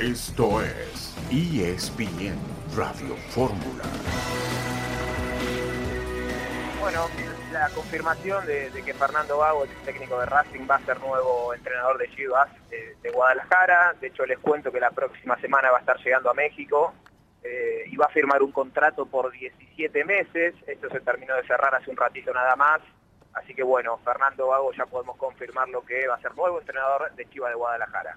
Esto es ESPN Radio Fórmula. Bueno, la confirmación de, que Fernando Gago, el técnico de Racing, va a ser nuevo entrenador de Chivas de, Guadalajara. De hecho, les cuento que la próxima semana va a estar llegando a México eh, y va a firmar un contrato por 17 meses. Esto se terminó de cerrar hace un ratito nada más. Así que bueno, Fernando Gago ya podemos confirmar lo que va a ser nuevo entrenador de Chivas de Guadalajara.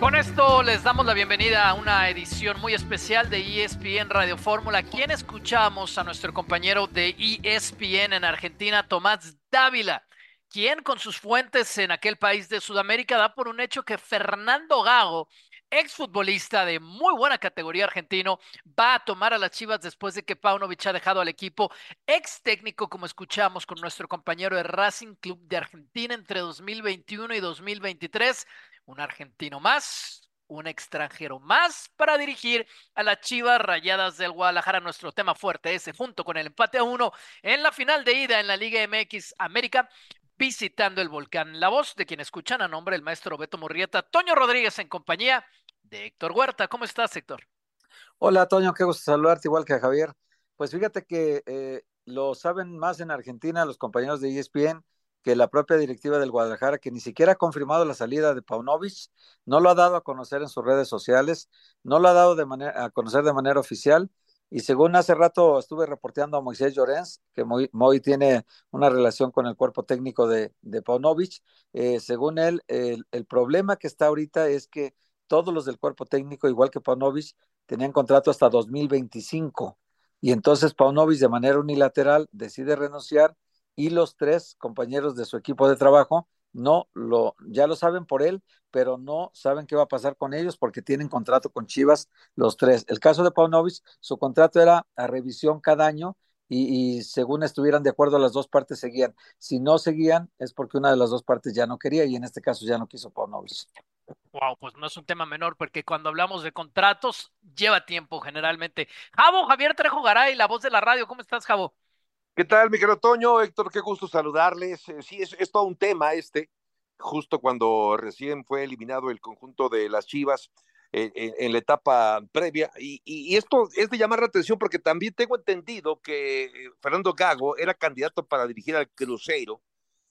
Con esto les damos la bienvenida a una edición muy especial de ESPN Radio Fórmula. Quien escuchamos a nuestro compañero de ESPN en Argentina, Tomás Dávila, quien con sus fuentes en aquel país de Sudamérica da por un hecho que Fernando Gago, exfutbolista de muy buena categoría argentino, va a tomar a las Chivas después de que Paunovic ha dejado al equipo ex técnico, como escuchamos con nuestro compañero de Racing Club de Argentina entre 2021 y 2023 un argentino más, un extranjero más para dirigir a las Chivas Rayadas del Guadalajara. Nuestro tema fuerte ese, junto con el empate a uno en la final de ida en la Liga MX América, visitando el volcán. La voz de quien escuchan a nombre del maestro Beto Murrieta, Toño Rodríguez en compañía de Héctor Huerta. ¿Cómo estás, Héctor? Hola, Toño, qué gusto saludarte, igual que a Javier. Pues fíjate que eh, lo saben más en Argentina los compañeros de ESPN que la propia directiva del Guadalajara, que ni siquiera ha confirmado la salida de Paunovic, no lo ha dado a conocer en sus redes sociales, no lo ha dado de a conocer de manera oficial. Y según hace rato estuve reporteando a Moisés Llorens, que Moy, tiene una relación con el cuerpo técnico de, de Paunovic, eh, según él, el, el, problema que está ahorita es que todos los del cuerpo técnico, igual que Paunovic, tenían contrato hasta 2025. Y entonces Paunovic de manera unilateral decide renunciar y los tres compañeros de su equipo de trabajo no lo, ya lo saben por él, pero no saben qué va a pasar con ellos porque tienen contrato con Chivas los tres. El caso de Paunovic, su contrato era a revisión cada año y, según estuvieran de acuerdo las dos partes seguían. Si no seguían es porque una de las dos partes ya no quería y en este caso ya no quiso Paunovic. Wow, pues no es un tema menor porque cuando hablamos de contratos lleva tiempo generalmente. Javo, Javier Trejo Garay, la voz de la radio, ¿cómo estás, Javo? ¿Qué tal, Miguel Otoño? Héctor, qué gusto saludarles. Eh, sí, es, todo un tema este, justo cuando recién fue eliminado el conjunto de las Chivas eh, en, la etapa previa. Y, esto es de llamar la atención porque también tengo entendido que eh, Fernando Gago era candidato para dirigir al Cruzeiro.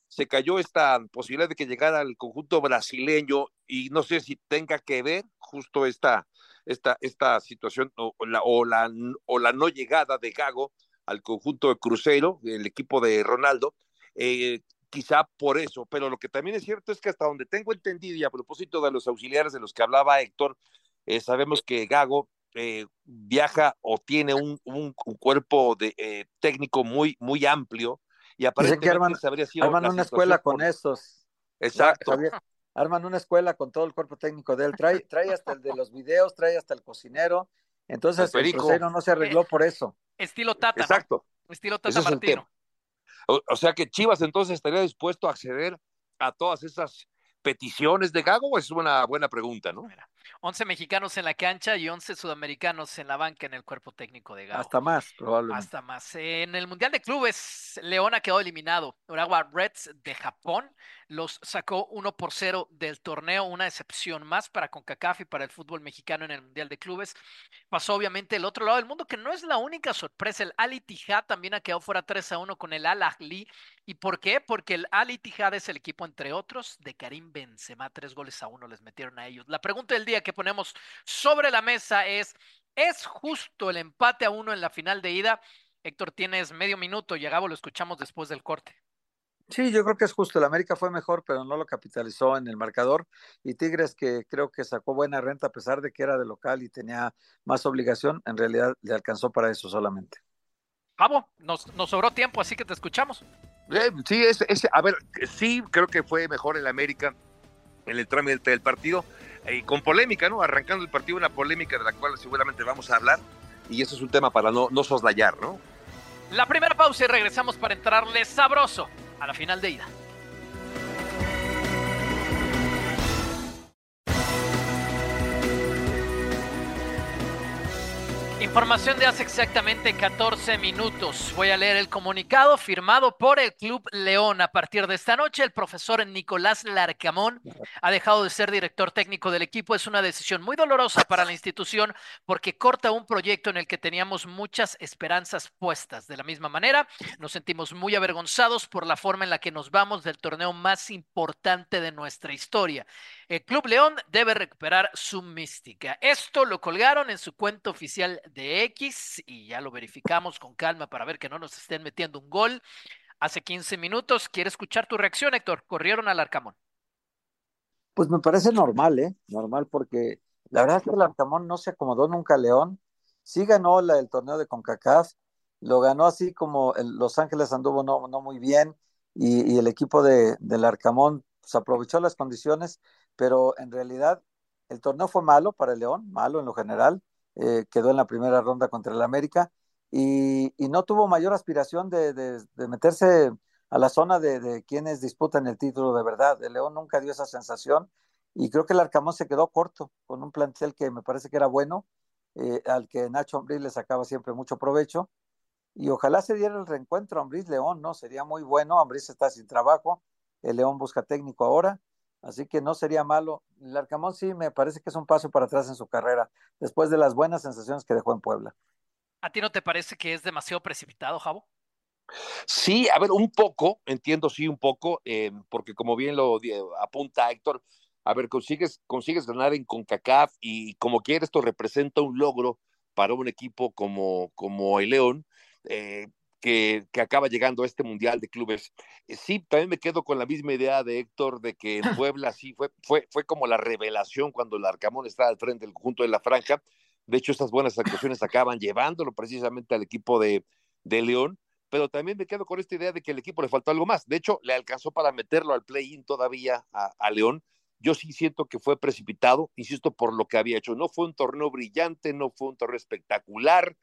Se cayó esta posibilidad de que llegara al conjunto brasileño y no sé si tenga que ver justo esta, esta, esta situación o la, o, la, o la no llegada de Gago al conjunto de Crucero, el equipo de Ronaldo, eh, quizá por eso, pero lo que también es cierto es que hasta donde tengo entendido y a propósito de los auxiliares de los que hablaba Héctor, eh, sabemos que Gago eh, viaja o tiene un, cuerpo de, técnico muy, muy amplio y aparentemente que arman, habría sido arman una escuela con estos. Exacto. arman una escuela con todo el cuerpo técnico de él, trae, trae hasta el de los videos, trae hasta el cocinero, entonces el, el no se arregló por eso. Estilo Tata. Exacto. Estilo Tata Martino. O, sea que Chivas entonces estaría dispuesto a acceder a todas esas peticiones de Gago, es una buena pregunta, ¿no? 11 mexicanos en la cancha y 11 sudamericanos en la banca en el cuerpo técnico de Gago. Hasta más, probablemente. Hasta más. En el Mundial de Clubes, León ha quedado eliminado. Urawa Reds de Japón los sacó 1 por 0 del torneo, una excepción más para CONCACAF y para el fútbol mexicano en el Mundial de Clubes. Pasó obviamente el otro lado del mundo, que no es la única sorpresa. El Ali Tijad también ha quedado fuera 3 a 1 con el Al Ahly. ¿Y por qué? Porque el Ali Tijad es el equipo, entre otros, de Karim Benzema. Tres goles a uno les metieron a ellos. La pregunta del día que ponemos sobre la mesa es, ¿es justo el empate a uno en la final de ida? Héctor, tienes medio minuto y lo escuchamos después del corte. Sí, yo creo que es justo. El América fue mejor, pero no lo capitalizó en el marcador. Y Tigres, que creo que sacó buena renta a pesar de que era de local y tenía más obligación, en realidad le alcanzó para eso solamente. Pablo, nos, sobró tiempo, así que te escuchamos. Eh, sí, es, a ver, sí, creo que fue mejor el América en el trámite del partido, y con polémica, ¿no? Arrancando el partido, una polémica de la cual seguramente vamos a hablar, y eso es un tema para no, no soslayar, ¿no? La primera pausa y regresamos para entrarle sabroso a la final de ida. Información de hace exactamente 14 minutos. Voy a leer el comunicado firmado por el Club León. A partir de esta noche, el profesor Nicolás Larcamón ha dejado de ser director técnico del equipo. Es una decisión muy dolorosa para la institución porque corta un proyecto en el que teníamos muchas esperanzas puestas. De la misma manera, nos sentimos muy avergonzados por la forma en la que nos vamos del torneo más importante de nuestra historia. El Club León debe recuperar su mística. Esto lo colgaron en su cuenta oficial de X y ya lo verificamos con calma para ver que no nos estén metiendo un gol. Hace 15 minutos, quiere escuchar tu reacción, Héctor. Corrieron al Arcamón. Pues me parece normal, ¿eh? Normal porque la verdad es que el Arcamón no se acomodó nunca a León. Sí ganó el torneo de CONCACAF, lo ganó así como Los Ángeles anduvo no, muy bien y, y el equipo de, del Arcamón pues, aprovechó las condiciones, pero en realidad el torneo fue malo para el León, malo en lo general eh, quedó en la primera ronda contra el América y, no tuvo mayor aspiración de, meterse a la zona de, quienes disputan el título de verdad. El León nunca dio esa sensación y creo que el Arcamón se quedó corto con un plantel que me parece que era bueno, eh, al que Nacho Ambriz le sacaba siempre mucho provecho y ojalá se diera el reencuentro Ambriz-León, ¿no? Sería muy bueno, Ambriz está sin trabajo, el León busca técnico ahora Así que no sería malo. El Arcamón sí me parece que es un paso para atrás en su carrera, después de las buenas sensaciones que dejó en Puebla. ¿A ti no te parece que es demasiado precipitado, Javo? Sí, a ver, un poco, entiendo, sí, un poco, eh, porque como bien lo apunta Héctor, a ver, consigues, consigues ganar en CONCACAF y como quiera esto representa un logro para un equipo como, como el León, eh, que, que, acaba llegando a este Mundial de Clubes. Eh, sí, también me quedo con la misma idea de Héctor de que en Puebla sí fue, fue, fue como la revelación cuando el Arcamón estaba al frente del conjunto de la franja. De hecho, estas buenas actuaciones acaban llevándolo precisamente al equipo de, de León, pero también me quedo con esta idea de que el equipo le faltó algo más. De hecho, le alcanzó para meterlo al play-in todavía a, a León. Yo sí siento que fue precipitado, insisto, por lo que había hecho. No fue un torneo brillante, no fue un torneo espectacular,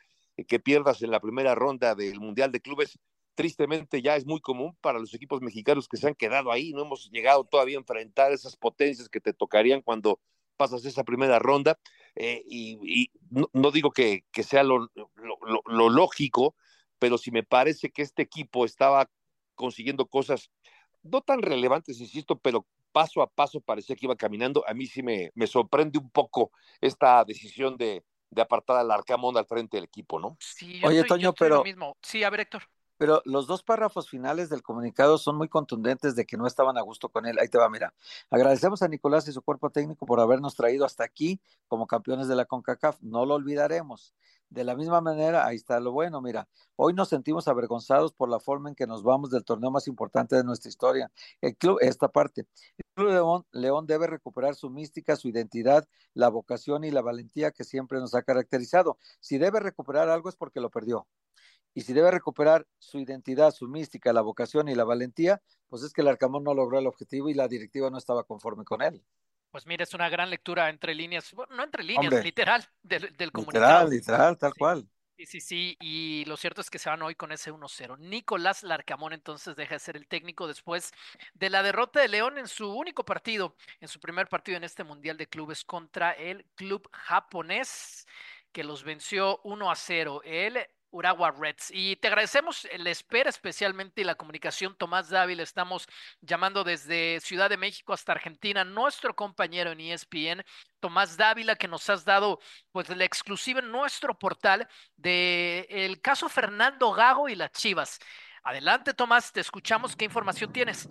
que pierdas en la primera ronda del Mundial de Clubes, tristemente ya es muy común para los equipos mexicanos que se han quedado ahí, no hemos llegado todavía a enfrentar esas potencias que te tocarían cuando pasas esa primera ronda, eh, y, no, digo que, que sea lo, lo, lo, lógico, pero si me parece que este equipo estaba consiguiendo cosas no tan relevantes, insisto, pero paso a paso parecía que iba caminando, a mí sí me, me sorprende un poco esta decisión de, de apartar al Arcamón al frente del equipo, ¿no? Sí, Oye, estoy, Toño, pero. Sí, a ver, Héctor. Pero los dos párrafos finales del comunicado son muy contundentes de que no estaban a gusto con él. Ahí te va, mira. Agradecemos a Nicolás y su cuerpo técnico por habernos traído hasta aquí como campeones de la CONCACAF. No lo olvidaremos. De la misma manera, ahí está lo bueno, mira, hoy nos sentimos avergonzados por la forma en que nos vamos del torneo más importante de nuestra historia. El club, esta parte, el Club León, León debe recuperar su mística, su identidad, la vocación y la valentía que siempre nos ha caracterizado. Si debe recuperar algo es porque lo perdió. Y si debe recuperar su identidad, su mística, la vocación y la valentía, pues es que el Arcamón no logró el objetivo y la directiva no estaba conforme con él. Pues mira, es una gran lectura entre líneas, bueno, no entre líneas, Hombre, literal, del, del comunicado. Literal, literal, tal sí. cual. Sí, sí, sí, y lo cierto es que se van hoy con ese 1-0. Nicolás Larcamón entonces deja de ser el técnico después de la derrota de León en su único partido, en su primer partido en este Mundial de Clubes contra el club japonés que los venció 1 a 0. El Urawa Reds. Y te agradecemos la espera especialmente y la comunicación, Tomás Dávila. Estamos llamando desde Ciudad de México hasta Argentina, nuestro compañero en ESPN, Tomás Dávila, que nos has dado pues la exclusiva en nuestro portal de el caso Fernando Gago y las Chivas. Adelante, Tomás, te escuchamos. ¿Qué información tienes?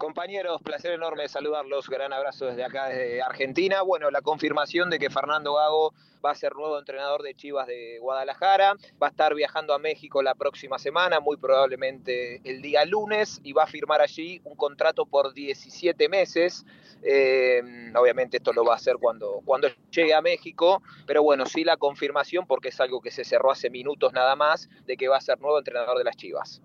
Compañeros, placer enorme saludarlos. Gran abrazo desde acá, desde Argentina. Bueno, la confirmación de que Fernando Gago va a ser nuevo entrenador de Chivas de Guadalajara. Va a estar viajando a México la próxima semana, muy probablemente el día lunes, y va a firmar allí un contrato por 17 meses. Eh, obviamente esto lo va a hacer cuando, cuando llegue a México, pero bueno, sí la confirmación, porque es algo que se cerró hace minutos nada más, de que va a ser nuevo entrenador de las Chivas.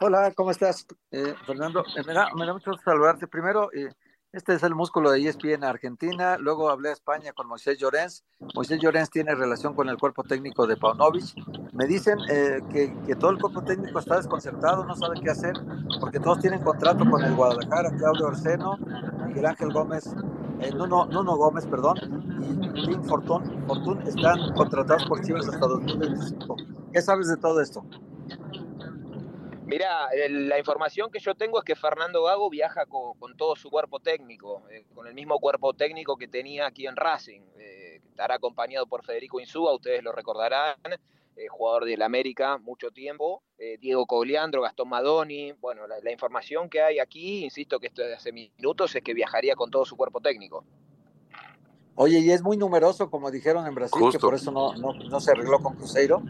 Hola, ¿cómo estás, eh, Fernando? Eh, me, da, mucho gusto saludarte. Primero, eh, este es el músculo de ESPN en Argentina. Luego hablé a España con Moisés Llorens. Moisés Llorens tiene relación con el cuerpo técnico de Paunovic. Me dicen eh, que, que, todo el cuerpo técnico está desconcertado, no sabe qué hacer, porque todos tienen contrato con el Guadalajara, Claudio Orseno, Miguel Ángel Gómez Nuno, Nuno, Gómez, perdón, y Tim Fortune están contratados por Chivas hasta 2025. ¿Qué sabes de todo esto? Mira, la información que yo tengo es que Fernando Gago viaja con, todo su cuerpo técnico, eh, con el mismo cuerpo técnico que tenía aquí en Racing. Eh, estará acompañado por Federico Insúa, ustedes lo recordarán, eh, jugador del América mucho tiempo, Diego Cogliandro, Gastón Madoni. Bueno, la, información que hay aquí, insisto que esto es de hace minutos, es que viajaría con todo su cuerpo técnico. Oye, y es muy numeroso, como dijeron en Brasil, que por eso no, no, no se arregló con Cruzeiro.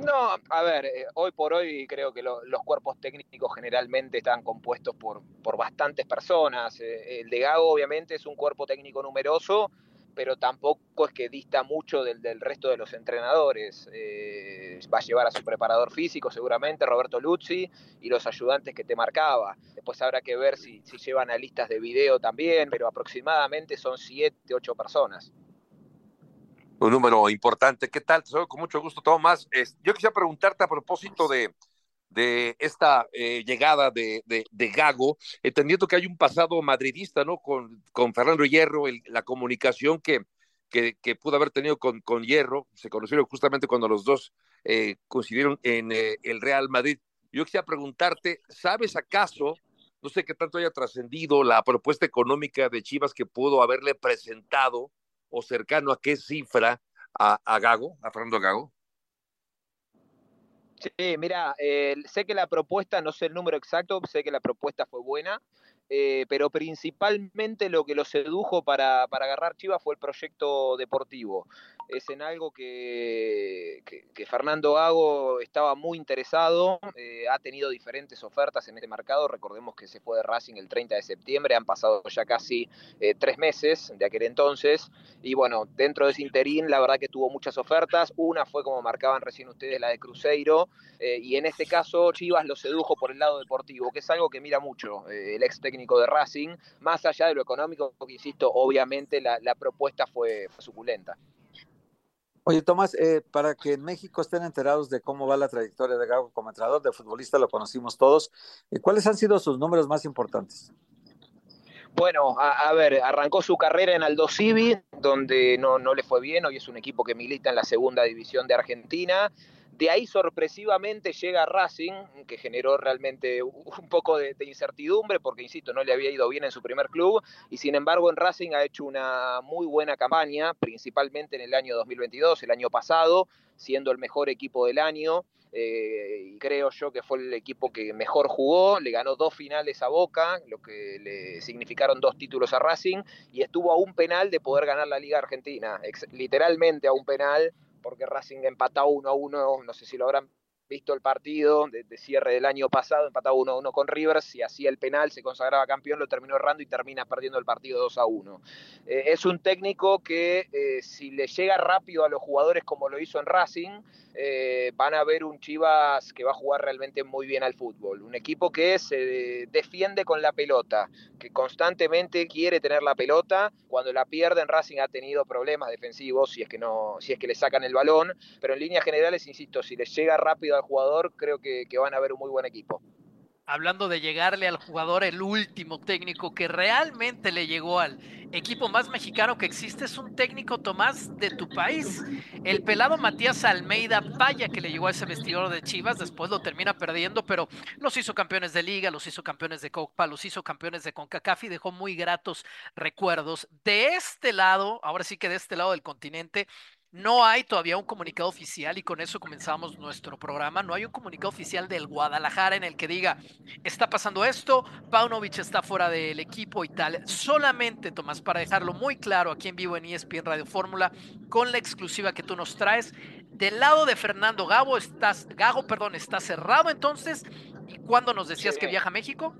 No, a ver, eh, hoy por hoy creo que los cuerpos técnicos generalmente están compuestos por, por bastantes personas. Eh, el de Gago obviamente es un cuerpo técnico numeroso, pero tampoco es que dista mucho del, del resto de los entrenadores. Eh, va a llevar a su preparador físico seguramente, Roberto Luzzi, y los ayudantes que te marcaba. Después habrá que ver si, si llevan listas de video también, pero aproximadamente son siete, ocho personas un número importante. ¿Qué tal? Te saludo con mucho gusto, Tomás. yo quisiera preguntarte a propósito de, de esta eh, llegada de, de, Gago, entendiendo que hay un pasado madridista, ¿no? Con, con Fernando Hierro, la comunicación que, que, que, pudo haber tenido con, con Hierro, se conocieron justamente cuando los dos eh, coincidieron en eh, el Real Madrid. Yo quisiera preguntarte, ¿sabes acaso, no sé qué tanto haya trascendido la propuesta económica de Chivas que pudo haberle presentado o cercano a qué cifra a, Gago, a Fernando Gago? Sí, mira, eh, sé que la propuesta, no sé el número exacto, sé que la propuesta fue buena, eh, pero principalmente lo que lo sedujo para, para, agarrar Chivas fue el proyecto deportivo. Es en algo que, que, Fernando Gago estaba muy interesado, eh, ha tenido diferentes ofertas en este mercado, recordemos que se fue de Racing el 30 de septiembre, han pasado ya casi eh, tres meses de aquel entonces, y bueno, dentro de ese interín la verdad que tuvo muchas ofertas, una fue como marcaban recién ustedes la de Cruzeiro, y en este caso Chivas lo sedujo por el lado deportivo, que es algo que mira mucho el ex técnico de Racing, más allá de lo económico, porque insisto, obviamente la, propuesta fue, suculenta. Oye, Tomás, eh, para que en México estén enterados de cómo va la trayectoria de Gago como entrenador, de futbolista, lo conocimos todos. Eh, ¿Cuáles han sido sus números más importantes? Bueno, a, ver, arrancó su carrera en Aldo Civi, donde no, no le fue bien, hoy es un equipo que milita en la segunda división de Argentina. De ahí sorpresivamente llega Racing, que generó realmente un poco de, incertidumbre, porque insisto, no le había ido bien en su primer club, y sin embargo en Racing ha hecho una muy buena campaña, principalmente en el año 2022, el año pasado, siendo el mejor equipo del año. Eh, y creo yo que fue el equipo que mejor jugó, le ganó dos finales a Boca, lo que le significaron dos títulos a Racing, y estuvo a un penal de poder ganar la Liga Argentina, literalmente a un penal, porque Racing empató 1 a 1, no sé si lo habrán visto el partido de, cierre del año pasado, empataba 1 a 1 con Rivers, si hacía el penal, se consagraba campeón, lo terminó errando y termina perdiendo el partido 2 a 1. Eh, es un técnico que eh, si le llega rápido a los jugadores como lo hizo en Racing, eh, van a ver un Chivas que va a jugar realmente muy bien al fútbol. Un equipo que se defiende con la pelota, que constantemente quiere tener la pelota. Cuando la pierde en Racing ha tenido problemas defensivos, si es que no, si es que le sacan el balón. Pero en líneas generales, insisto, si les llega rápido al jugador, creo que, que van a ver un muy buen equipo hablando de llegarle al jugador, el último técnico que realmente le llegó al equipo más mexicano que existe, es un técnico, Tomás, de tu país. El pelado Matías Almeida, vaya que le llegó a ese vestidor de Chivas, después lo termina perdiendo, pero los hizo campeones de liga, los hizo campeones de Copa, los hizo campeones de CONCACAF y dejó muy gratos recuerdos. De este lado, ahora sí que de este lado del continente, no hay todavía un comunicado oficial y con eso comenzamos nuestro programa. No hay un comunicado oficial del Guadalajara en el que diga, está pasando esto, Paunovic está fuera del equipo y tal. Solamente, Tomás, para dejarlo muy claro aquí en vivo en ESPN Radio Fórmula, con la exclusiva que tú nos traes, del lado de Fernando Gago, estás, Gago, perdón, está cerrado entonces. ¿Y cuándo nos decías que viaja a México?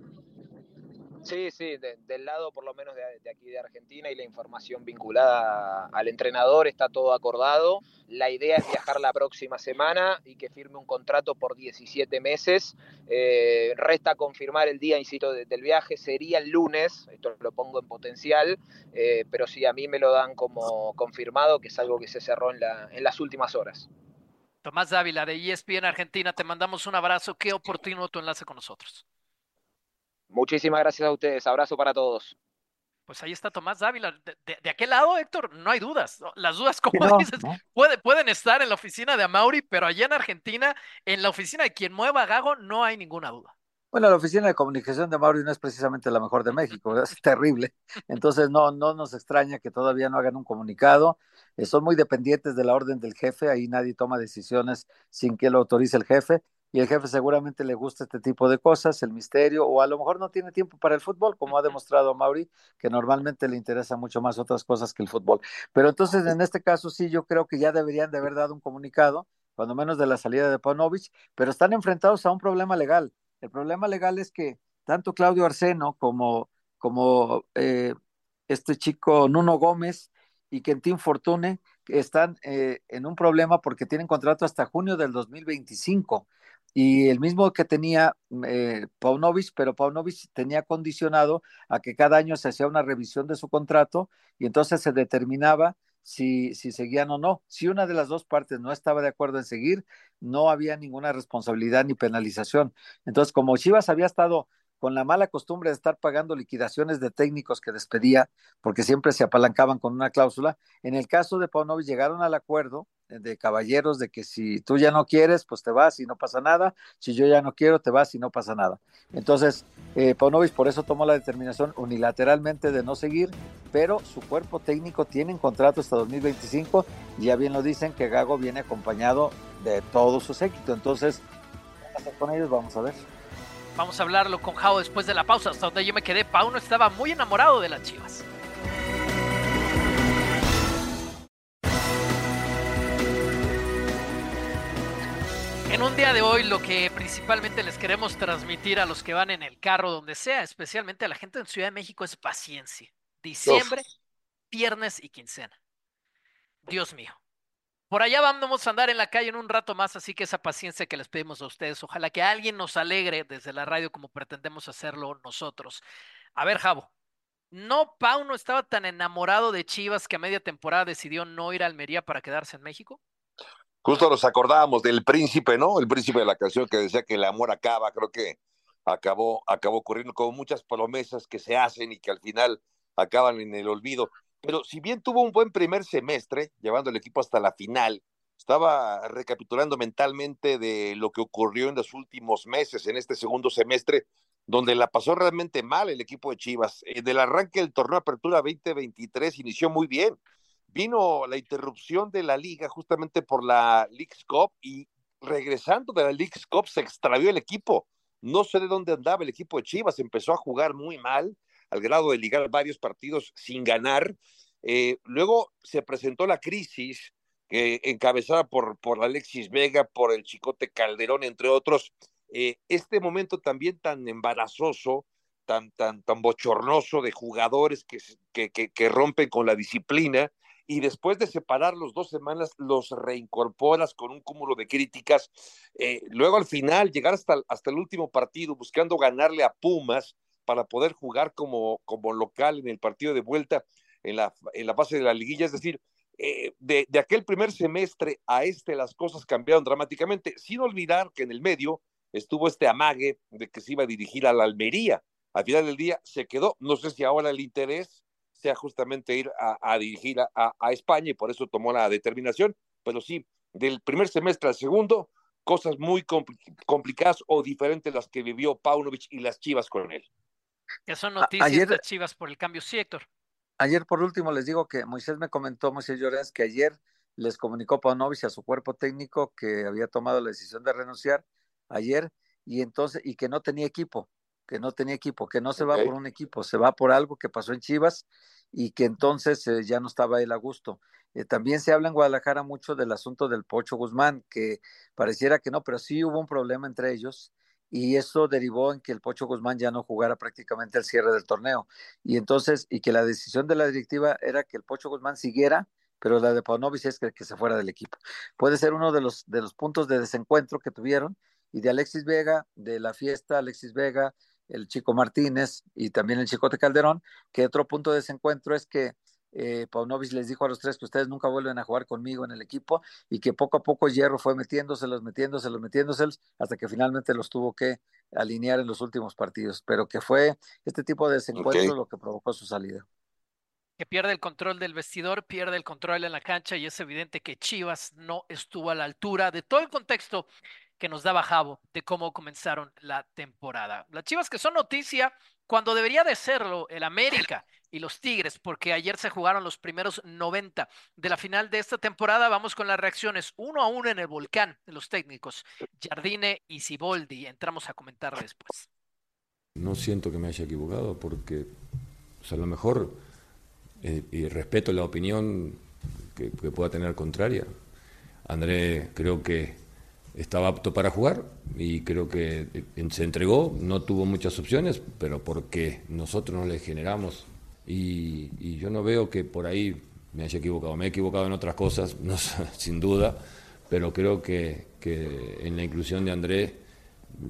Sí, sí, del lado por lo menos de, aquí de Argentina y la información vinculada al entrenador está todo acordado. La idea es viajar la próxima semana y que firme un contrato por 17 meses. Eh, resta confirmar el día, insisto, del viaje. Sería el lunes, esto lo pongo en potencial, eh, pero sí, a mí me lo dan como confirmado, que es algo que se cerró en las últimas horas. Tomás Dávila de ESPN Argentina, te mandamos un abrazo. Qué oportuno tu enlace con nosotros. Muchísimas gracias a ustedes. Abrazo para todos. Pues ahí está Tomás Dávila. De, aquel lado, Héctor, no hay dudas. Las dudas, como dices, pueden estar en la oficina de Amauri, pero allá en Argentina, en la oficina de quien mueva a Gago, no hay ninguna duda. Bueno, la oficina de comunicación de Mauri no es precisamente la mejor de México, es terrible. Entonces, no, no nos extraña que todavía no hagan un comunicado. Eh, son muy dependientes de la orden del jefe, ahí nadie toma decisiones sin que lo autorice el jefe. Y el jefe seguramente le gusta este tipo de cosas, el misterio, o a lo mejor no tiene tiempo para el fútbol, como ha demostrado Mauri, que normalmente le interesa mucho más otras cosas que el fútbol. Pero entonces, en este caso, sí, yo creo que ya deberían de haber dado un comunicado, cuando menos de la salida de Paunovic, pero están enfrentados a un problema legal. El problema legal es que tanto Claudio Arseno como, como eh, este chico Nuno Gómez y Quentin Fortune están eh, en un problema porque tienen contrato hasta junio del 2025 y el mismo que tenía eh, Paunovic, pero Paunovic tenía condicionado a que cada año se hacía una revisión de su contrato y entonces se determinaba si, si seguían o no. Si una de las dos partes no estaba de acuerdo en seguir, no había ninguna responsabilidad ni penalización. Entonces, como Chivas había estado con la mala costumbre de estar pagando liquidaciones de técnicos que despedía, porque siempre se apalancaban con una cláusula. En el caso de Paunovic llegaron al acuerdo de caballeros de que si tú ya no quieres, pues te vas y no pasa nada, si yo ya no quiero, te vas y no pasa nada. Entonces, eh, por eso tomó la determinación unilateralmente de no seguir, pero su cuerpo técnico tiene un contrato hasta 2025, ya bien lo dicen que Gago viene acompañado de todo su séquito, entonces, ¿qué con ellos? Vamos a ver. Vamos a hablarlo con Jao después de la pausa, hasta donde yo me quedé. Pauno estaba muy enamorado de las chivas. En un día de hoy lo que principalmente les queremos transmitir a los que van en el carro, donde sea, especialmente a la gente en Ciudad de México, es paciencia. Diciembre, viernes y quincena. Dios mío. Por allá vamos a andar en la calle en un rato más, así que esa paciencia que les pedimos a ustedes, ojalá que alguien nos alegre desde la radio como pretendemos hacerlo nosotros. A ver, Javo, ¿no Pau no estaba tan enamorado de Chivas que a media temporada decidió no ir a Almería para quedarse en México? Justo nos acordábamos del príncipe, ¿no? El príncipe de la canción que decía que el amor acaba, creo que acabó, acabó ocurriendo con muchas promesas que se hacen y que al final acaban en el olvido. Pero si bien tuvo un buen primer semestre, llevando el equipo hasta la final, estaba recapitulando mentalmente de lo que ocurrió en los últimos meses, en este segundo semestre, donde la pasó realmente mal el equipo de Chivas. Eh, del arranque del torneo Apertura 2023 inició muy bien. Vino la interrupción de la liga justamente por la League's Cup y regresando de la League's Cup se extravió el equipo. No sé de dónde andaba el equipo de Chivas, empezó a jugar muy mal, al grado de ligar varios partidos sin ganar. Eh, luego se presentó la crisis eh, encabezada por, por Alexis Vega, por el Chicote Calderón, entre otros. Eh, este momento también tan embarazoso, tan, tan, tan bochornoso de jugadores que, que, que, rompen con la disciplina y después de separarlos dos semanas los reincorporas con un cúmulo de críticas. luego al final llegar hasta, hasta el último partido buscando ganarle a Pumas para poder jugar como, como local en el partido de vuelta en la, en la fase de la liguilla. Es decir, eh, de, de, aquel primer semestre a este las cosas cambiaron dramáticamente, sin olvidar que en el medio estuvo este amague de que se iba a dirigir a la Almería. Al final del día se quedó, no sé si ahora el interés sea justamente ir a, dirigir a, a, España y por eso tomó la determinación, pero sí, del primer semestre al segundo, cosas muy complicadas o diferentes las que vivió Paunovic y las Chivas con él. Que son noticias de Chivas por el cambio, sí, Héctor. Ayer, por último, les digo que Moisés me comentó, Moisés Llorens, que ayer les comunicó Paunovic a su cuerpo técnico que había tomado la decisión de renunciar ayer y entonces, y que no tenía equipo, que no tenía equipo, que no se va por un equipo, se va por algo que pasó en Chivas y que entonces eh, ya no estaba él a gusto. Eh, también se habla en Guadalajara mucho del asunto del Pocho Guzmán, que pareciera que no, pero sí hubo un problema entre ellos y eso derivó en que el Pocho Guzmán ya no jugara prácticamente al cierre del torneo. Y entonces, y que la decisión de la directiva era que el Pocho Guzmán siguiera, pero la de Paunovic es que, que, se fuera del equipo. Puede ser uno de los, de los puntos de desencuentro que tuvieron, y de Alexis Vega, de la fiesta, Alexis Vega, el Chico Martínez y también el Chicote Calderón, que otro punto de desencuentro es que eh, Paunovic les dijo a los tres que ustedes nunca vuelven a jugar conmigo en el equipo y que poco a poco Hierro fue metiéndoselos, metiéndoselos, metiéndoselos, hasta que finalmente los tuvo que alinear en los últimos partidos, pero que fue este tipo de desencuentro lo que provocó su salida. que pierde el control del vestidor, pierde el control en la cancha y es evidente que Chivas no estuvo a la altura. De todo el contexto que nos daba Javo de cómo comenzaron la temporada. Las Chivas que son noticia cuando debería de serlo el América y los Tigres, porque ayer se jugaron los primeros 90 de la final de esta temporada. Vamos con las reacciones uno a uno en el volcán de los técnicos, Jardine y Siboldi. Entramos a comentar después. No siento que me haya equivocado porque a lo mejor eh, y respeto la opinión que, pueda tener contraria. André creo que estaba apto para jugar y creo que eh, se entregó, no tuvo muchas opciones, pero porque nosotros no le generamos y, yo no veo que por ahí me haya equivocado. Me he equivocado en otras cosas, sin duda, pero creo que, que, en la inclusión de André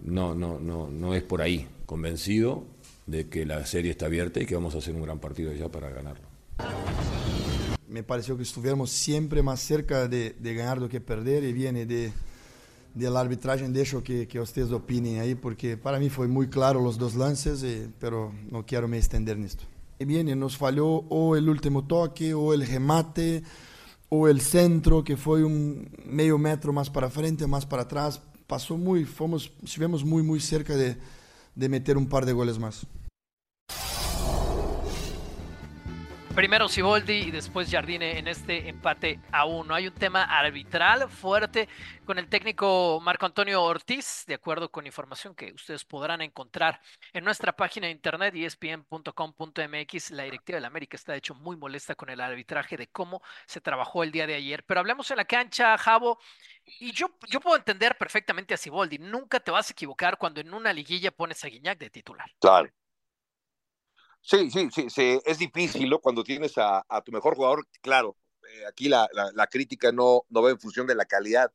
no, no, no, no es por ahí. Convencido de que la serie está abierta y que vamos a hacer un gran partido ya para ganarlo. Me pareció que estuvimos siempre más cerca de, de ganar do que perder y viene de, de la arbitraje. Dejo que, que ustedes opinen ahí porque para mí fue muy claro los dos lances, y, pero no quiero me extender en esto. Y viene, nos falló o el último toque o el remate o el centro que fue un medio metro más para frente, más para atrás. Pasó muy, fomos, estuvimos muy, muy cerca de, de meter un par de goles más. Primero Siboldi y después Jardine en este empate a uno. Hay un tema arbitral fuerte con el técnico Marco Antonio Ortiz, de acuerdo con información que ustedes podrán encontrar en nuestra página de internet espn.com.mx. La directiva de la América está de hecho muy molesta con el arbitraje de cómo se trabajó el día de ayer. Pero hablemos en la cancha, Javo. Y yo, yo puedo entender perfectamente a Siboldi. Nunca te vas a equivocar cuando en una liguilla pones a Guiñac de titular. Claro. Sí, sí, sí, es difícil, ¿no? Cuando tienes a, tu mejor jugador, claro, eh, aquí la, la, crítica no, no va en función de la calidad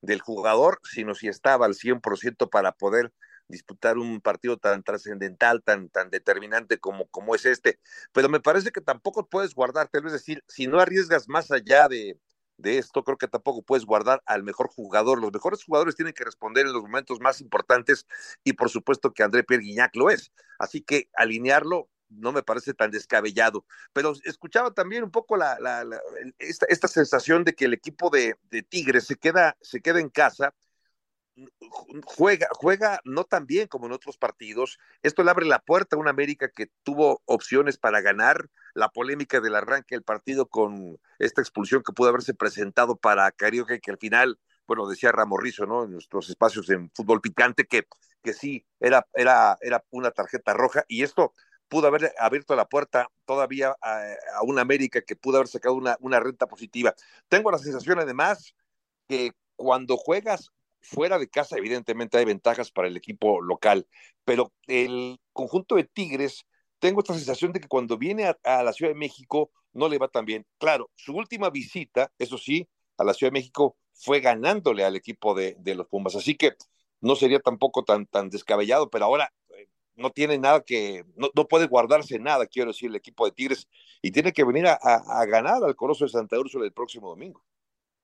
del jugador, sino si estaba al 100% para poder disputar un partido tan trascendental, tan, tan determinante como, como es este. Pero me parece que tampoco puedes guardarte, es decir, si no arriesgas más allá de, de esto, creo que tampoco puedes guardar al mejor jugador. Los mejores jugadores tienen que responder en los momentos más importantes y por supuesto que André Pierre Guignac lo es. Así que alinearlo no me parece tan descabellado. Pero escuchaba también un poco la, esta, sensación de que el equipo de, de Tigres se queda, se queda en casa, juega, juega no tan bien como en otros partidos. Esto le abre la puerta a una América que tuvo opciones para ganar. La polémica del arranque del partido con esta expulsión que pudo haberse presentado para Carioca, que al final, bueno, decía Ramorrizo, ¿no? En nuestros espacios en fútbol picante, que, que sí, era, era, era una tarjeta roja. Y esto pudo haber abierto la puerta todavía a, una América que pudo haber sacado una, renta positiva. Tengo la sensación además que cuando juegas fuera de casa, evidentemente hay ventajas para el equipo local, pero el conjunto de Tigres, tengo esta sensación de que cuando viene a, la Ciudad de México no le va tan bien. Claro, su última visita, eso sí, a la Ciudad de México fue ganándole al equipo de, de los Pumas, así que no sería tampoco tan, tan descabellado, pero ahora no tiene nada que, no, puede guardarse nada, quiero decir, el equipo de Tigres, y tiene que venir a, ganar al Coloso de Santa Úrsula el próximo domingo.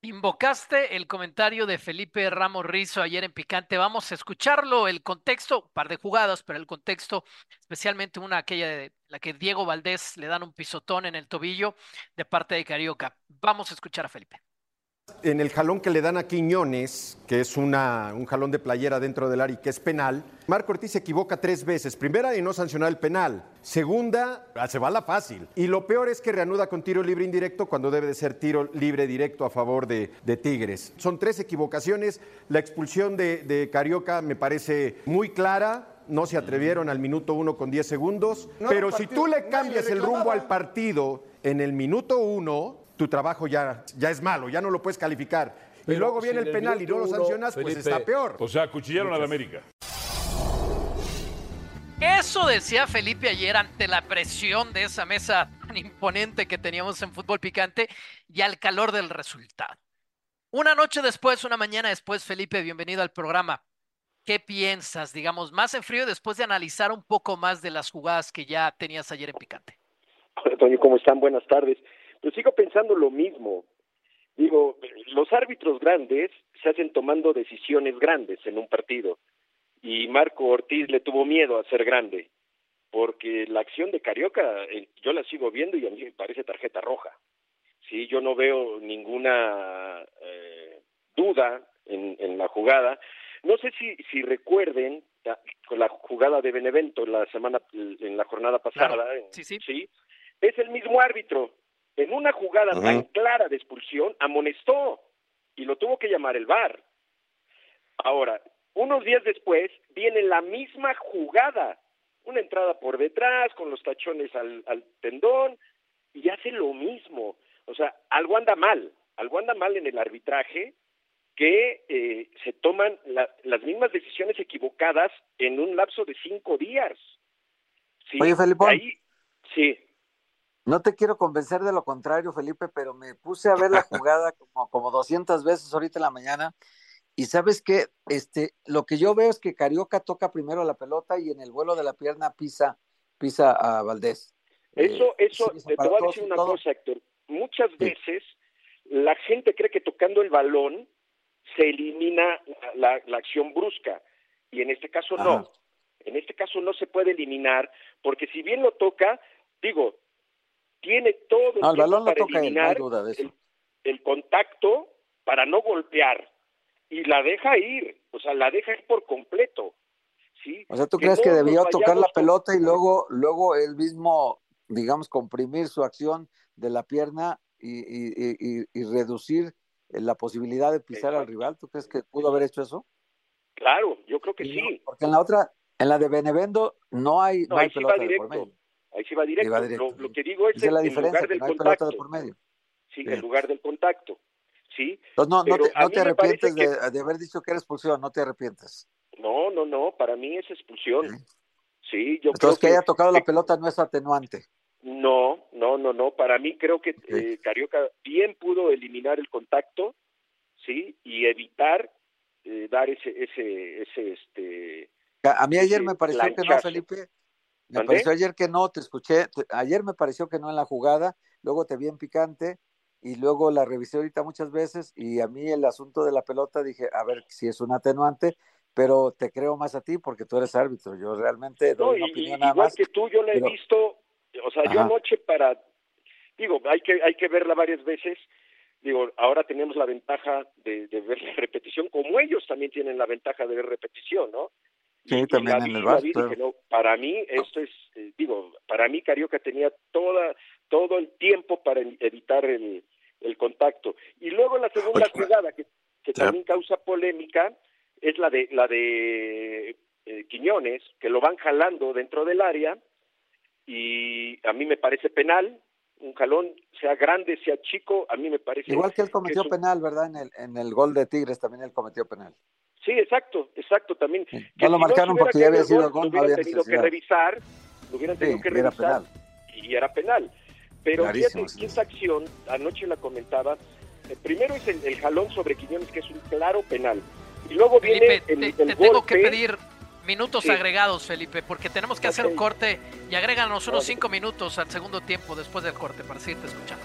Invocaste el comentario de Felipe Ramos Rizo ayer en Picante. Vamos a escucharlo, el contexto, un par de jugadas, pero el contexto, especialmente una aquella de la que Diego Valdés le dan un pisotón en el tobillo de parte de Carioca. Vamos a escuchar a Felipe. En el jalón que le dan a Quiñones, que es una, un jalón de playera dentro del área y que es penal, Marco Ortiz se equivoca tres veces. Primera, y no sancionar el penal. Segunda, ah, se va la fácil. Y lo peor es que reanuda con tiro libre indirecto cuando debe de ser tiro libre directo a favor de, Tigres. Son tres equivocaciones. La expulsión de, Carioca me parece muy clara no se atrevieron al minuto uno con diez segundos. pero si tú le cambias el rumbo al partido en el minuto uno, tu trabajo ya, ya es malo, ya no lo puedes calificar. y luego viene el penal y no lo sancionas, pues está peor. O sea, cuchillaron a la América. Eso decía Felipe ayer ante la presión de esa mesa tan imponente que teníamos en fútbol picante y al calor del resultado. Una noche después, una mañana después, Felipe, bienvenido al programa. ¿Qué piensas, digamos, más en frío después de analizar un poco más de las jugadas que ya tenías ayer en picante? Hola, Toño, ¿cómo están? Buenas tardes. Yo sigo pensando lo mismo. Digo, los árbitros grandes se hacen tomando decisiones grandes en un partido y Marco Ortiz le tuvo miedo a ser grande. porque la acción de Carioca eh, yo la sigo viendo y a mí me parece tarjeta roja. Sí, yo no veo ninguna eh, duda en, en, la jugada. No sé si, si recuerden con la jugada de Benevento la semana en la jornada pasada. Sí, sí. sí. Es el mismo árbitro. En una jugada tan clara de expulsión amonestó y lo tuvo que llamar el VAR. Ahora, unos días después viene la misma jugada una entrada por detrás, con los tachones al, tendón, y hace lo mismo. O sea, algo anda mal, algo anda mal en el arbitraje, que eh, se toman las mismas decisiones equivocadas en un lapso de cinco días. ¿Sí? Oye, Felipe. Ahí, sí. No te quiero convencer de lo contrario, Felipe, pero me puse a ver la jugada como, como 200 veces ahorita en la mañana y sabes que este, lo que yo veo es que Carioca toca primero la pelota y en el vuelo de la pierna pisa, pisa a Valdés. Eso, eh, eso, te voy a decir una cosa, Héctor. Muchas veces la gente cree que tocando el balón se elimina la, acción brusca y en este caso no. En este caso no se puede eliminar porque si bien lo toca, digo, tiene todo el, no, el balón para toca eliminar duda de eso. el contacto para no golpear y la deja ir, o sea, la deja ir por completo. ¿sí? O sea, ¿tú crees que debió tocar la pelota y luego, luego él mismo, digamos, comprimir su acción de la pierna y, y, y, reducir la posibilidad de pisar al rival? ¿Tú crees que pudo haber hecho eso? Claro, yo creo que sí. porque en la otra, en la de Benevendo, no hay, no, hay pelota de por medio. Ahí sí va directo. Lo, que digo es, la diferencia, lugar del contacto. De por medio. Sí, en lugar del contacto. ¿sí? no, no te, no te arrepientes de, de, haber dicho que era expulsión, no te arrepientes. No, no, no, para mí es expulsión. Sí, yo Entonces creo que, haya tocado la pelota no es atenuante. No, no, no, no, para mí creo que eh, Carioca bien pudo eliminar el contacto, ¿sí? Y evitar eh, dar ese, ese, ese, este... A mí ayer me pareció que no, Felipe. Me pareció ayer que no, te escuché, ayer me pareció que no en la jugada, luego te vi en picante, y luego la revisé ahorita muchas veces y a mí el asunto de la pelota dije, a ver si es un atenuante, pero te creo más a ti porque tú eres árbitro. Yo realmente doy una opinión nada igual más. que tú, yo la he visto, o sea, yo anoche para, digo, hay que, hay que verla varias veces. Digo, ahora tenemos la ventaja de, ver la repetición, como ellos también tienen la ventaja de ver repetición, ¿no? Sí, también en el para mí esto es, eh, digo, para mí Carioca tenía toda, todo el tiempo para evitar el, el contacto. Y luego la segunda jugada que, que también causa polémica es la de la de eh, Quiñones, que lo van jalando dentro del área y a mí me parece penal, un jalón, sea grande, sea chico, a mí me parece... Igual que él cometió penal, ¿verdad? En el, en el gol de Tigres también él cometió penal. Sí, exacto, exacto, también. no lo marcaron porque ya había sido el gol, lo hubieran tenido que revisar, lo hubieran tenido que revisar y era penal. Pero fíjate que esa acción, anoche la comentaba, eh, primero es el, jalón sobre Quiñones, que es un claro penal. Y luego viene el, te, tengo que pedir minutos agregados, Felipe, porque tenemos que hacer un corte y agréganos unos cinco minutos al segundo tiempo después del corte para seguirte escuchando.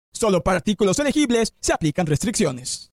Solo para artículos elegibles se aplican restricciones.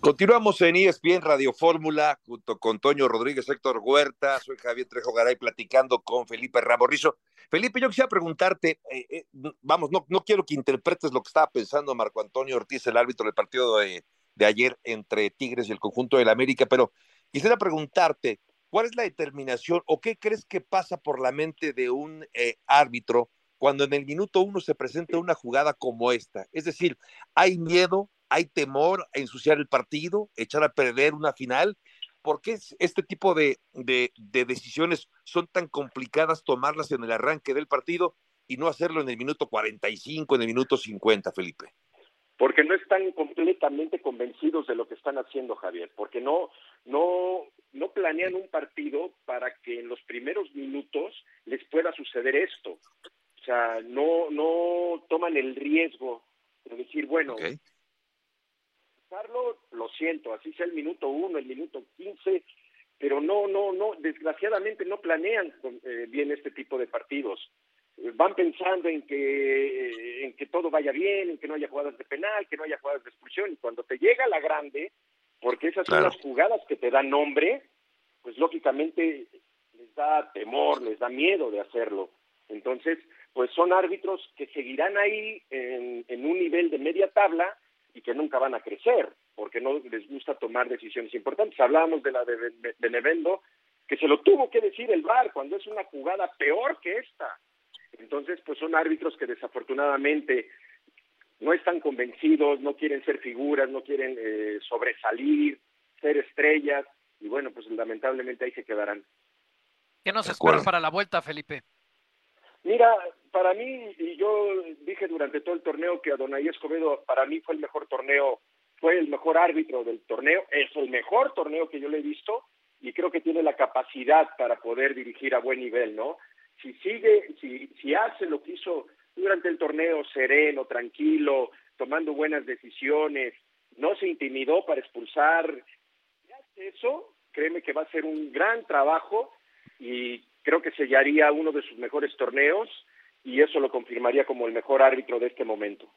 Continuamos en ESPN Radio Fórmula junto con Toño Rodríguez, Héctor Huerta, soy Javier Trejo Garay platicando con Felipe Raborrizo. Felipe, yo quisiera preguntarte, eh, eh, vamos, no, no quiero que interpretes lo que estaba pensando Marco Antonio Ortiz, el árbitro del partido de, de ayer entre Tigres y el conjunto del América, pero Quisiera preguntarte, ¿cuál es la determinación o qué crees que pasa por la mente de un eh, árbitro cuando en el minuto uno se presenta una jugada como esta? Es decir, ¿hay miedo, hay temor a ensuciar el partido, echar a perder una final? ¿Por qué este tipo de, de, de decisiones son tan complicadas tomarlas en el arranque del partido y no hacerlo en el minuto 45, en el minuto 50, Felipe? Porque no están completamente convencidos de lo que están haciendo, Javier, porque no, no, no planean un partido para que en los primeros minutos les pueda suceder esto. O sea, no, no toman el riesgo de decir, bueno. Carlos, lo siento, así sea el minuto uno, el minuto quince, pero no, no, no, desgraciadamente no planean eh, bien este tipo de partidos. Eh, Van pensando en que, eh, en que todo vaya bien, en que no haya jugadas de penal, que no haya jugadas de expulsión, y cuando te llega la grande, porque esas son las jugadas que te dan nombre, pues lógicamente les da temor, les da miedo de hacerlo. Entonces, pues son árbitros que seguirán ahí en, en un nivel de media tabla y que nunca van a crecer, porque no les gusta tomar decisiones importantes. Hablábamos de la de Ben- Benevendo, que se lo tuvo que decir el VAR cuando es una jugada peor que esta. Entonces, pues son árbitros que desafortunadamente no están convencidos, no quieren ser figuras, no quieren eh, sobresalir, ser estrellas, y bueno, pues lamentablemente ahí se quedarán. ¿Qué nos espera para la vuelta, Felipe? Mira, para mí, y yo dije durante todo el torneo que Adonai Escobedo para mí fue el mejor torneo, fue el mejor árbitro del torneo, es el mejor torneo que yo le he visto y creo que tiene la capacidad para poder dirigir a buen nivel, ¿no? Si sigue, si, si hace lo que hizo durante el torneo sereno, tranquilo, tomando buenas decisiones, no se intimidó para expulsar, si hace eso, créeme que va a ser un gran trabajo y creo que sellaría uno de sus mejores torneos y eso lo confirmaría como el mejor árbitro de este momento.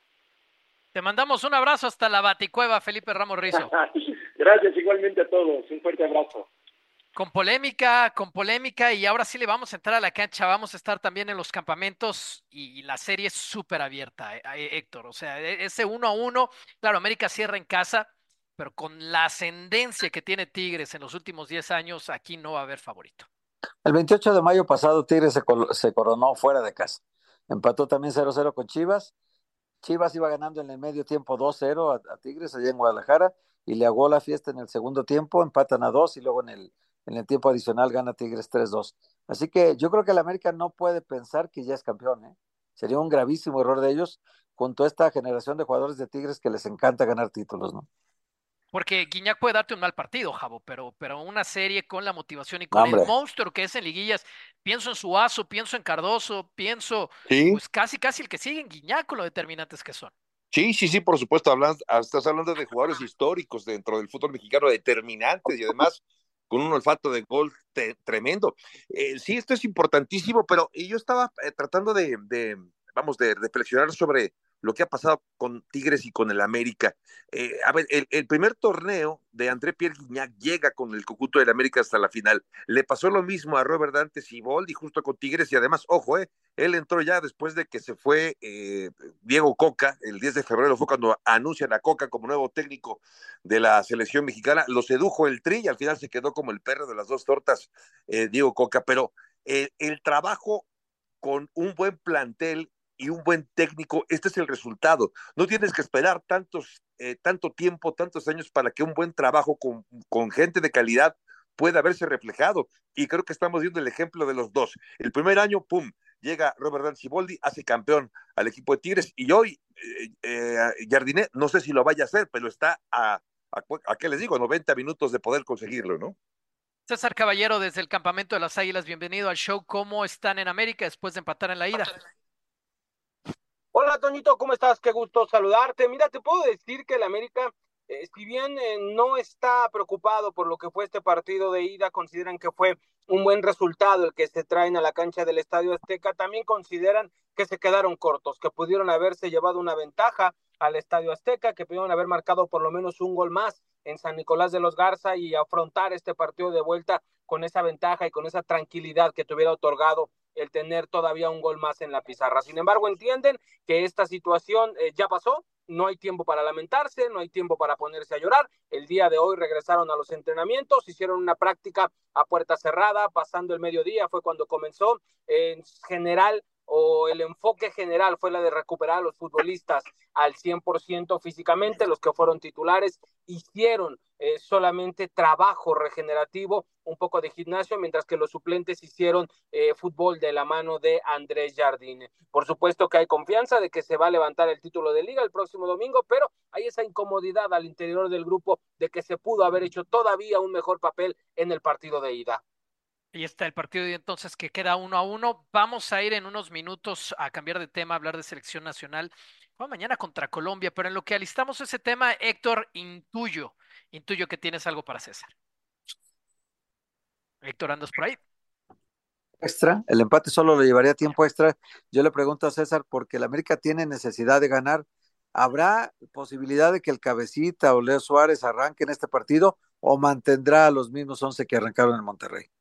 Te mandamos un abrazo hasta la Baticueva, Felipe Ramos Rizo. Gracias igualmente a todos, un fuerte abrazo. Con polémica, con polémica, y ahora sí le vamos a entrar a la cancha, vamos a estar también en los campamentos y, la serie es súper abierta, eh, eh, Héctor. O sea, e- ese uno a uno, claro, América cierra en casa, pero con la ascendencia que tiene Tigres en los últimos 10 años, aquí no va a haber favorito. El 28 de mayo pasado, Tigres se, se coronó fuera de casa. Empató también 0-0 con Chivas. Chivas iba ganando en el medio tiempo 2-0 a, Tigres allá en Guadalajara y le aguó la fiesta en el segundo tiempo, empatan a 2 y luego en el, en el tiempo adicional gana Tigres 3-2. Así que yo creo que el América no puede pensar que ya es campeón, ¿eh? Sería un gravísimo error de ellos junto a esta generación de jugadores de Tigres que les encanta ganar títulos, ¿no? Porque Guiñac puede darte un mal partido, Javo, pero, pero una serie con la motivación y con Hombre. el monstruo que es en liguillas. Pienso en Suazo, pienso en Cardoso, pienso, Sí, pues casi, casi el que sigue en Guiñac con lo determinantes que son. sí, sí, sí, por supuesto, hablas, estás hablando de jugadores históricos dentro del fútbol mexicano, determinantes y además con un olfato de gol te- tremendo. Eh, sí, esto es importantísimo, pero yo estaba eh, tratando de, de, vamos, de reflexionar sobre lo que ha pasado con Tigres y con el América. Eh, a ver, el, primer torneo de André Pierre Guignac llega con el conjunto del América hasta la final. Le pasó lo mismo a Robert Dante Siboldi justo con Tigres y además, ojo, eh, él entró ya después de que se fue eh, Diego Coca, el 10 de febrero fue cuando anuncian a Coca como nuevo técnico de la selección mexicana, lo sedujo el tri y al final se quedó como el perro de las dos tortas, Diego Coca, pero el trabajo con un buen plantel y un buen técnico, este es el resultado. No tienes que esperar tantos, eh, tanto tiempo, tantos años para que un buen trabajo con, con gente de calidad pueda verse reflejado. Y creo que estamos viendo el ejemplo de los dos. El primer año, pum, llega Robert Danciboldi, hace campeón al equipo de Tigres y hoy eh, eh, Jardiné, no sé si lo vaya a hacer, pero está a, a, a, qué les digo, 90 minutos de poder conseguirlo, ¿no? César Caballero desde el campamento de las Águilas, bienvenido al show. ¿Cómo están en América después de empatar en la ida? Hola Toñito, ¿cómo estás? Qué gusto saludarte. Mira, te puedo decir que el América, eh, si bien eh, no está preocupado por lo que fue este partido de ida, consideran que fue un buen resultado el que se traen a la cancha del Estadio Azteca, también consideran que se quedaron cortos, que pudieron haberse llevado una ventaja al Estadio Azteca, que pudieron haber marcado por lo menos un gol más en San Nicolás de los Garza y afrontar este partido de vuelta con esa ventaja y con esa tranquilidad que te hubiera otorgado el tener todavía un gol más en la pizarra. Sin embargo, entienden que esta situación eh, ya pasó, no hay tiempo para lamentarse, no hay tiempo para ponerse a llorar. El día de hoy regresaron a los entrenamientos, hicieron una práctica a puerta cerrada, pasando el mediodía fue cuando comenzó. En general, o el enfoque general fue la de recuperar a los futbolistas al 100% físicamente, los que fueron titulares hicieron eh, solamente trabajo regenerativo, un poco de gimnasio, mientras que los suplentes hicieron eh, fútbol de la mano de Andrés Jardine. Por supuesto que hay confianza de que se va a levantar el título de liga el próximo domingo, pero hay esa incomodidad al interior del grupo de que se pudo haber hecho todavía un mejor papel en el partido de ida. Ahí está el partido y entonces que queda uno a uno. Vamos a ir en unos minutos a cambiar de tema, a hablar de selección nacional. mañana contra Colombia, pero en lo que alistamos ese tema, Héctor, intuyo, intuyo que tienes algo para César. Héctor, ¿andas por ahí? Extra, el empate solo le llevaría tiempo extra. Yo le pregunto a César, porque el América tiene necesidad de ganar. ¿Habrá posibilidad de que el Cabecita o Leo Suárez arranquen este partido o mantendrá a los mismos once que arrancaron en Monterrey?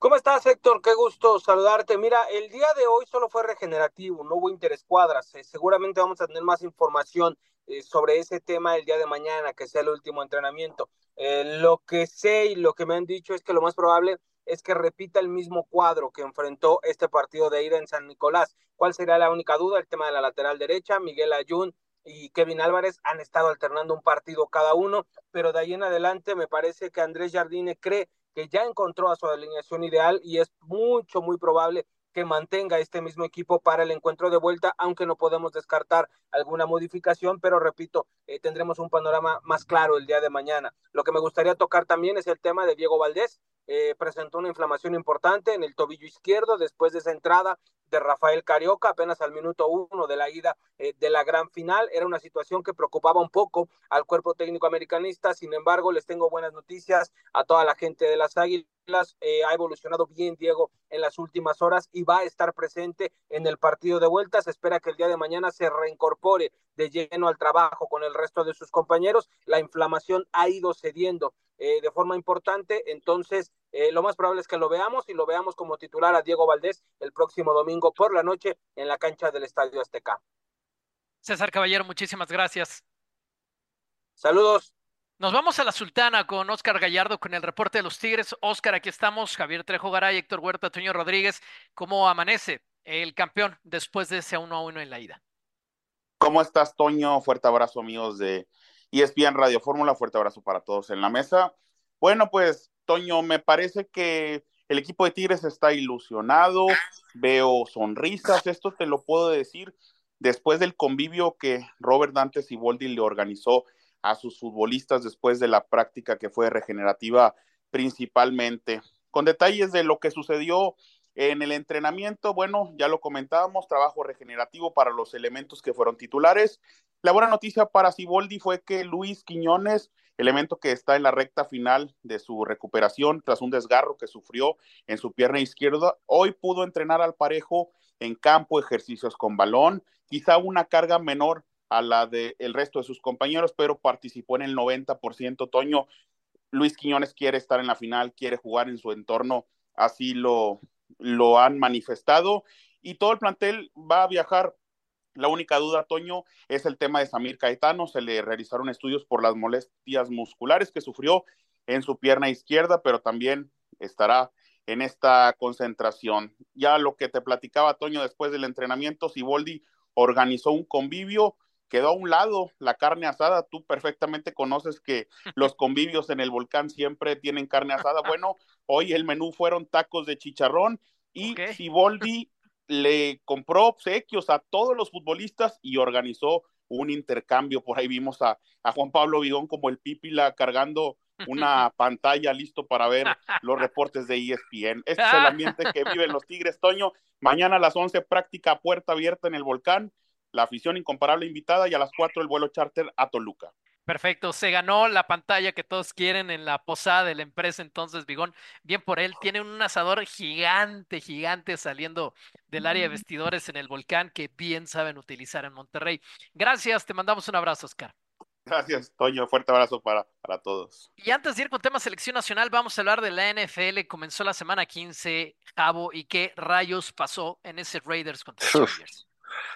¿Cómo estás, Héctor? Qué gusto saludarte. Mira, el día de hoy solo fue regenerativo, no hubo interescuadras. Eh, seguramente vamos a tener más información eh, sobre ese tema el día de mañana, que sea el último entrenamiento. Eh, lo que sé y lo que me han dicho es que lo más probable es que repita el mismo cuadro que enfrentó este partido de ida en San Nicolás. ¿Cuál sería la única duda? El tema de la lateral derecha, Miguel Ayun y Kevin Álvarez han estado alternando un partido cada uno, pero de ahí en adelante me parece que Andrés Jardine cree que ya encontró a su alineación ideal y es mucho, muy probable que mantenga este mismo equipo para el encuentro de vuelta, aunque no podemos descartar alguna modificación, pero repito, eh, tendremos un panorama más claro el día de mañana. Lo que me gustaría tocar también es el tema de Diego Valdés, eh, presentó una inflamación importante en el tobillo izquierdo después de esa entrada de Rafael Carioca, apenas al minuto uno de la ida eh, de la gran final. Era una situación que preocupaba un poco al cuerpo técnico americanista. Sin embargo, les tengo buenas noticias a toda la gente de las Águilas. Eh, ha evolucionado bien Diego en las últimas horas y va a estar presente en el partido de vuelta. Se espera que el día de mañana se reincorpore de lleno al trabajo con el resto de sus compañeros. La inflamación ha ido cediendo de forma importante, entonces lo más probable es que lo veamos y lo veamos como titular a Diego Valdés el próximo domingo por la noche en la cancha del Estadio Azteca. César Caballero, muchísimas gracias. Saludos. Nos vamos a la Sultana con Oscar Gallardo con el reporte de los Tigres. Oscar, aquí estamos. Javier Trejo Garay, Héctor Huerta, Toño Rodríguez. ¿Cómo amanece el campeón después de ese 1 a 1 en la ida? ¿Cómo estás, Toño? Fuerte abrazo, amigos de ESPN Radio Fórmula. Fuerte abrazo para todos en la mesa. Bueno, pues, Toño, me parece que el equipo de Tigres está ilusionado, veo sonrisas, esto te lo puedo decir después del convivio que Robert Dantes y Boldi le organizó a sus futbolistas después de la práctica que fue regenerativa principalmente. Con detalles de lo que sucedió en el entrenamiento, bueno, ya lo comentábamos, trabajo regenerativo para los elementos que fueron titulares. La buena noticia para Siboldi fue que Luis Quiñones elemento que está en la recta final de su recuperación tras un desgarro que sufrió en su pierna izquierda. Hoy pudo entrenar al parejo en campo, ejercicios con balón, quizá una carga menor a la del el resto de sus compañeros, pero participó en el 90%. Toño, Luis Quiñones quiere estar en la final, quiere jugar en su entorno, así lo, lo han manifestado. Y todo el plantel va a viajar la única duda, Toño, es el tema de Samir Caetano. Se le realizaron estudios por las molestias musculares que sufrió en su pierna izquierda, pero también estará en esta concentración. Ya lo que te platicaba, Toño, después del entrenamiento, Siboldi organizó un convivio, quedó a un lado la carne asada. Tú perfectamente conoces que los convivios en el volcán siempre tienen carne asada. Bueno, hoy el menú fueron tacos de chicharrón y Siboldi le compró obsequios a todos los futbolistas y organizó un intercambio. Por ahí vimos a, Juan Pablo Vigón como el pípila cargando una pantalla listo para ver los reportes de ESPN. Este es el ambiente que viven los Tigres. Toño, mañana a las 11 práctica puerta abierta en el volcán, la afición incomparable invitada y a las 4 el vuelo charter a Toluca. Perfecto, se ganó la pantalla que todos quieren en la posada de la empresa, entonces Bigón, bien por él, tiene un asador gigante, gigante saliendo del área de vestidores en el volcán que bien saben utilizar en Monterrey. Gracias, te mandamos un abrazo, Oscar. Gracias, Toño, fuerte abrazo para, para todos. Y antes de ir con tema selección nacional, vamos a hablar de la NFL. Comenzó la semana 15, Javo, y qué rayos pasó en ese Raiders contra Chargers.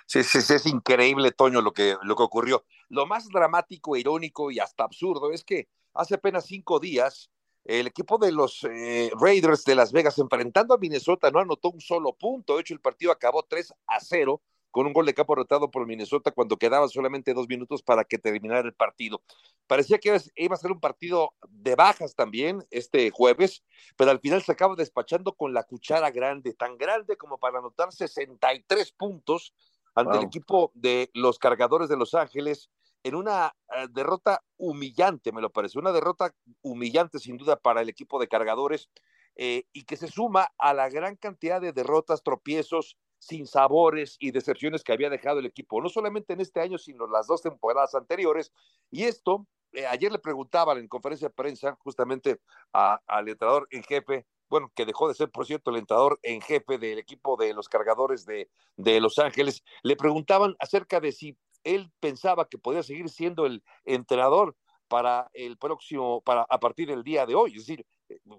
Sí, sí, sí, es increíble, Toño, lo que, lo que ocurrió. Lo más dramático, irónico y hasta absurdo es que hace apenas cinco días el equipo de los eh, Raiders de Las Vegas enfrentando a Minnesota no anotó un solo punto. De hecho, el partido acabó 3 a 0 con un gol de campo anotado por Minnesota cuando quedaban solamente dos minutos para que terminara el partido. Parecía que iba a ser un partido de bajas también este jueves, pero al final se acaba despachando con la cuchara grande, tan grande como para anotar 63 puntos ante el equipo de los cargadores de Los Ángeles en una eh, derrota humillante, me lo parece, una derrota humillante sin duda para el equipo de cargadores eh, y que se suma a la gran cantidad de derrotas, tropiezos, sin sabores y decepciones que había dejado el equipo, no solamente en este año, sino las dos temporadas anteriores. Y esto, eh, ayer le preguntaban en conferencia de prensa justamente al entrenador en jefe, bueno, que dejó de ser, por cierto, el entrenador en jefe del equipo de los cargadores de, de Los Ángeles, le preguntaban acerca de si él pensaba que podía seguir siendo el entrenador para el próximo, para a partir del día de hoy, es decir,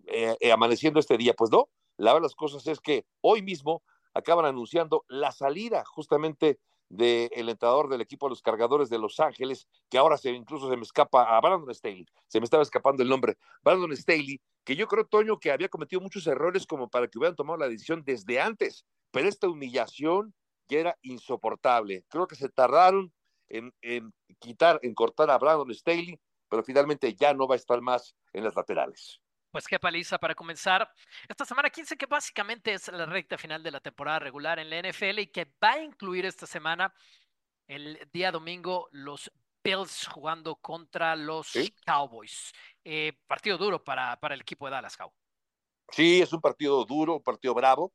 eh, eh, amaneciendo este día. Pues no, la verdad las cosas es que hoy mismo acaban anunciando la salida justamente del entrenador del equipo de los cargadores de Los Ángeles, que ahora se incluso se me escapa a Brandon Staley, se me estaba escapando el nombre, Brandon Staley, que yo creo, Toño, que había cometido muchos errores como para que hubieran tomado la decisión desde antes, pero esta humillación ya era insoportable. Creo que se tardaron en, quitar, en cortar a Brandon Staley, pero finalmente ya no va a estar más en las laterales. Pues qué paliza para comenzar esta semana 15, que básicamente es la recta final de la temporada regular en la NFL y que va a incluir esta semana el día domingo los Bills jugando contra los Cowboys. Eh, partido duro para, para el equipo de Dallas Cowboys. Sí, es un partido duro, un partido bravo.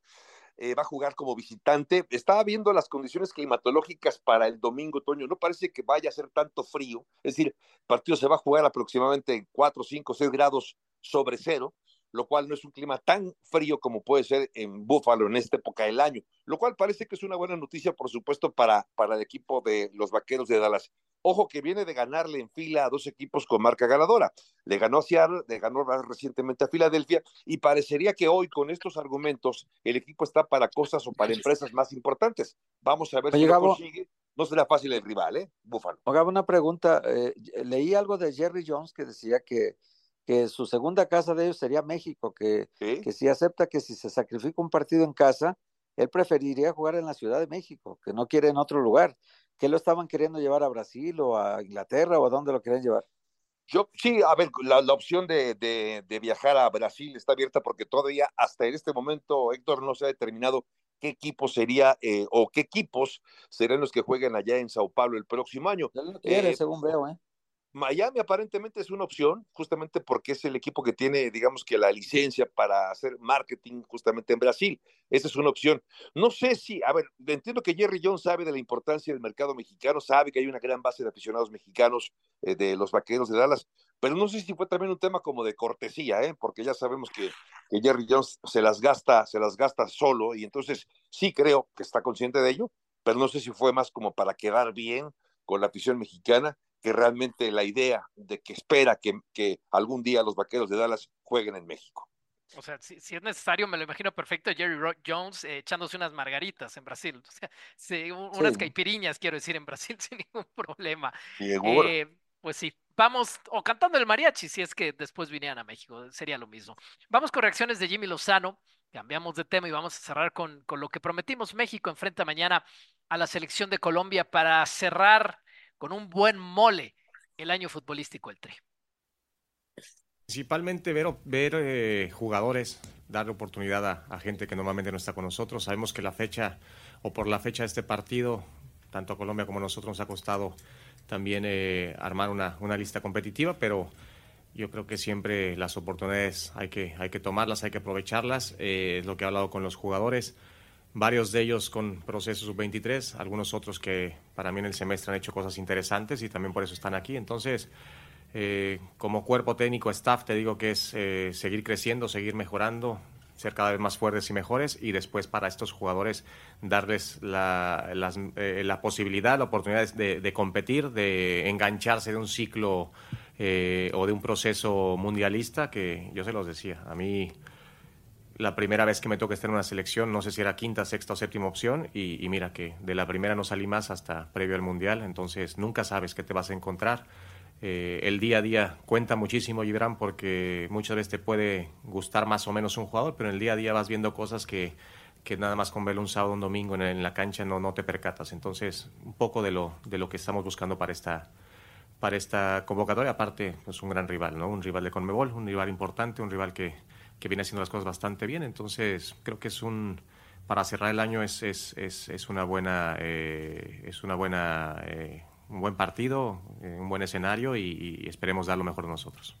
Eh, va a jugar como visitante. Estaba viendo las condiciones climatológicas para el domingo, otoño. No parece que vaya a ser tanto frío. Es decir, el partido se va a jugar aproximadamente en 4, 5, 6 grados sobre cero, lo cual no es un clima tan frío como puede ser en Buffalo en esta época del año, lo cual parece que es una buena noticia, por supuesto, para, para el equipo de los Vaqueros de Dallas. Ojo que viene de ganarle en fila a dos equipos con marca ganadora. Le ganó a Seattle, le ganó recientemente a Filadelfia y parecería que hoy con estos argumentos el equipo está para cosas o para empresas más importantes. Vamos a ver si lo consigue. No será fácil el rival, ¿eh? Búfalo. Oiga, una pregunta. Eh, leí algo de Jerry Jones que decía que, que su segunda casa de ellos sería México, que, que si acepta que si se sacrifica un partido en casa, él preferiría jugar en la Ciudad de México, que no quiere en otro lugar que lo estaban queriendo llevar a Brasil o a Inglaterra o a dónde lo querían llevar? Yo, sí, a ver, la, opción de, de, viajar a Brasil está abierta porque todavía hasta en este momento, Héctor, no se ha determinado qué equipo sería eh, o qué equipos serán los que jueguen allá en Sao Paulo el próximo año. lo quiere, eh, según veo, ¿eh? Miami aparentemente es una opción, justamente porque es el equipo que tiene, digamos que la licencia para hacer marketing justamente en Brasil. Esa es una opción. No sé si, a ver, entiendo que Jerry Jones sabe de la importancia del mercado mexicano, sabe que hay una gran base de aficionados mexicanos eh, de los vaqueros de Dallas, pero no sé si fue también un tema como de cortesía, ¿eh? porque ya sabemos que, que Jerry Jones se las gasta, se las gasta solo, y entonces sí creo que está consciente de ello, pero no sé si fue más como para quedar bien con la afición mexicana que realmente la idea de que espera que, algún día los vaqueros de Dallas jueguen en México. O sea, si, es necesario, me lo imagino perfecto Jerry Jones eh, echándose unas margaritas en Brasil. O sea, unas caipiriñas, quiero decir, en Brasil sin ningún problema. Eh, pues sí, vamos, o cantando el mariachi, si es que después vinieran a México, sería lo mismo. Vamos con reacciones de Jimmy Lozano, cambiamos de tema y vamos a cerrar con, con lo que prometimos. México enfrenta mañana a la selección de Colombia para cerrar con un buen mole el año futbolístico el Tri. Principalmente ver, ver eh, jugadores, darle oportunidad a, gente que normalmente no está con nosotros. Sabemos que la fecha, o por la fecha de este partido, tanto a Colombia como a nosotros nos ha costado también eh, armar una, una, lista competitiva, pero yo creo que siempre las oportunidades hay que, hay que tomarlas, hay que aprovecharlas. Eh, es lo que he hablado con los jugadores varios de ellos con procesos sub-23, algunos otros que para mí en el semestre han hecho cosas interesantes y también por eso están aquí. Entonces, eh, como cuerpo técnico, staff, te digo que es eh, seguir creciendo, seguir mejorando, ser cada vez más fuertes y mejores y después para estos jugadores darles la, eh, la posibilidad, la oportunidad de, de, competir, de engancharse de un ciclo o de un proceso mundialista que yo se los decía, a mí la primera vez que me toca estar en una selección, no sé si era quinta, sexta o séptima opción, y, mira que de la primera no salí más hasta previo al Mundial, entonces nunca sabes qué te vas a encontrar. Eh, el día a día cuenta muchísimo, Gibran, porque muchas veces te puede gustar más o menos un jugador, pero en el día a día vas viendo cosas que, que nada más con verlo un sábado un domingo en, la cancha no, no te percatas. Entonces, un poco de lo, de lo que estamos buscando para esta, para esta convocatoria. Aparte, es pues, un gran rival, ¿no? Un rival de Conmebol, un rival importante, un rival que, que viene haciendo las cosas bastante bien. Entonces, creo que es un para cerrar el año es, es, es, es una buena eh, es una buena eh, un buen partido, eh, un buen escenario y, esperemos dar lo mejor de nosotros.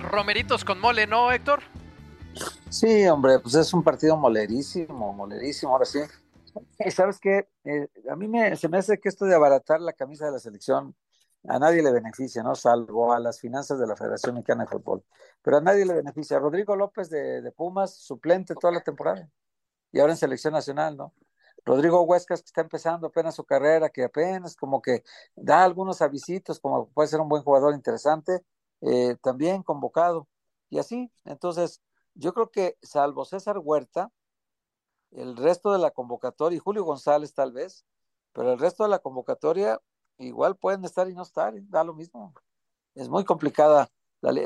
Romeritos con mole, ¿no, Héctor? Sí, hombre, pues es un partido molerísimo, molerísimo, ahora sí. Y sabes qué, a mí me, se me hace que esto de abaratar la camisa de la selección a nadie le beneficia, ¿no? Salvo a las finanzas de la Federación Mexicana de Fútbol. Pero a nadie le beneficia. Rodrigo López de, Pumas, suplente toda la temporada. Y ahora en selección nacional, ¿no? Rodrigo Huescas, que está empezando apenas su carrera, que apenas como que da algunos avisitos, como puede ser un buen jugador interesante, eh, también convocado. Y así, entonces, yo creo que salvo César Huerta, el resto de la convocatoria, y Julio González tal vez, pero el resto de la convocatoria igual pueden estar y no estar, da lo mismo. Es muy complicada.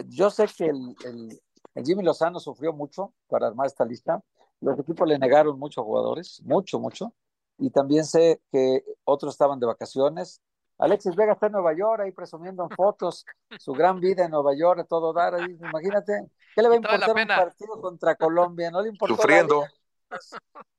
Yo sé que el, el, Jimmy Lozano sufrió mucho para armar esta lista. Los equipos le negaron muchos jugadores, mucho, mucho. Y también sé que otros estaban de vacaciones. Alexis Vega está en Nueva York ahí presumiendo en fotos su gran vida en Nueva York, todo dar ahí. Imagínate, ¿qué le va a importar un partido contra Colombia? No le importa. Sufriendo.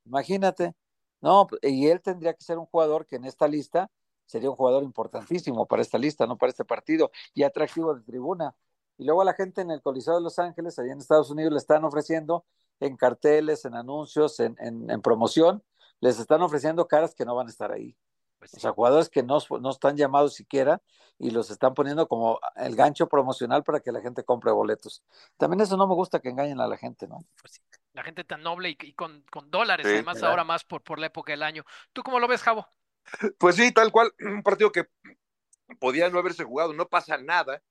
Imagínate. No, y él tendría que ser un jugador que en esta lista sería un jugador importantísimo para esta lista, no para este partido, y atractivo de tribuna. Y luego a la gente en el Coliseo de Los Ángeles, allá en Estados Unidos, le están ofreciendo en carteles, en anuncios, en, en, promoción, les están ofreciendo caras que no van a estar ahí. Pues o sea, jugadores que no, no están llamados siquiera y los están poniendo como el gancho promocional para que la gente compre boletos. También eso no me gusta que engañen a la gente, ¿no? Pues la gente tan noble y, con, con, dólares, además ahora más por, por la época del año. ¿Tú cómo lo ves, Javo? Pues sí, tal cual, un partido que podía no haberse jugado, no pasa nada.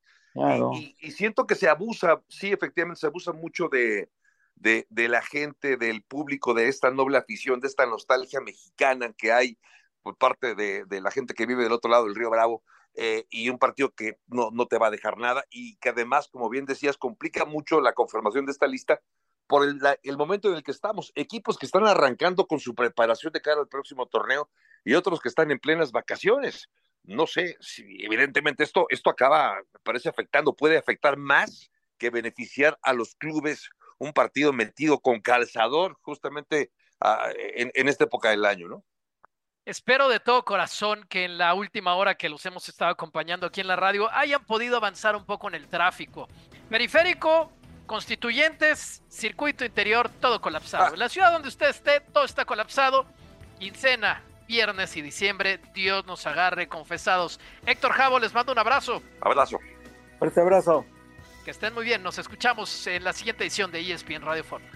Y, siento que se abusa, sí, efectivamente, se abusa mucho de, de, la gente, del público, de esta noble afición, de esta nostalgia mexicana que hay por parte de, la gente que vive del otro lado del Río Bravo. Eh, y un partido que no, no te va a dejar nada y que además, como bien decías, complica mucho la confirmación de esta lista por el, momento en el que estamos. Equipos que están arrancando con su preparación de cara al próximo torneo y otros que están en plenas vacaciones. No sé, evidentemente esto, esto acaba, me parece afectando, puede afectar más que beneficiar a los clubes un partido metido con calzador justamente ah, en esta época del año, ¿no? Espero de todo corazón que en la última hora que los hemos estado acompañando aquí en la radio hayan podido avanzar un poco en el tráfico. Periférico, constituyentes, circuito interior, todo colapsado. En ah. la ciudad donde usted esté, todo está colapsado. Quincena, viernes y diciembre, Dios nos agarre confesados. Héctor Javo, les mando un abrazo. Abrazo. Fuerte abrazo. Que estén muy bien, nos escuchamos en la siguiente edición de ESPN Radio Fórmula.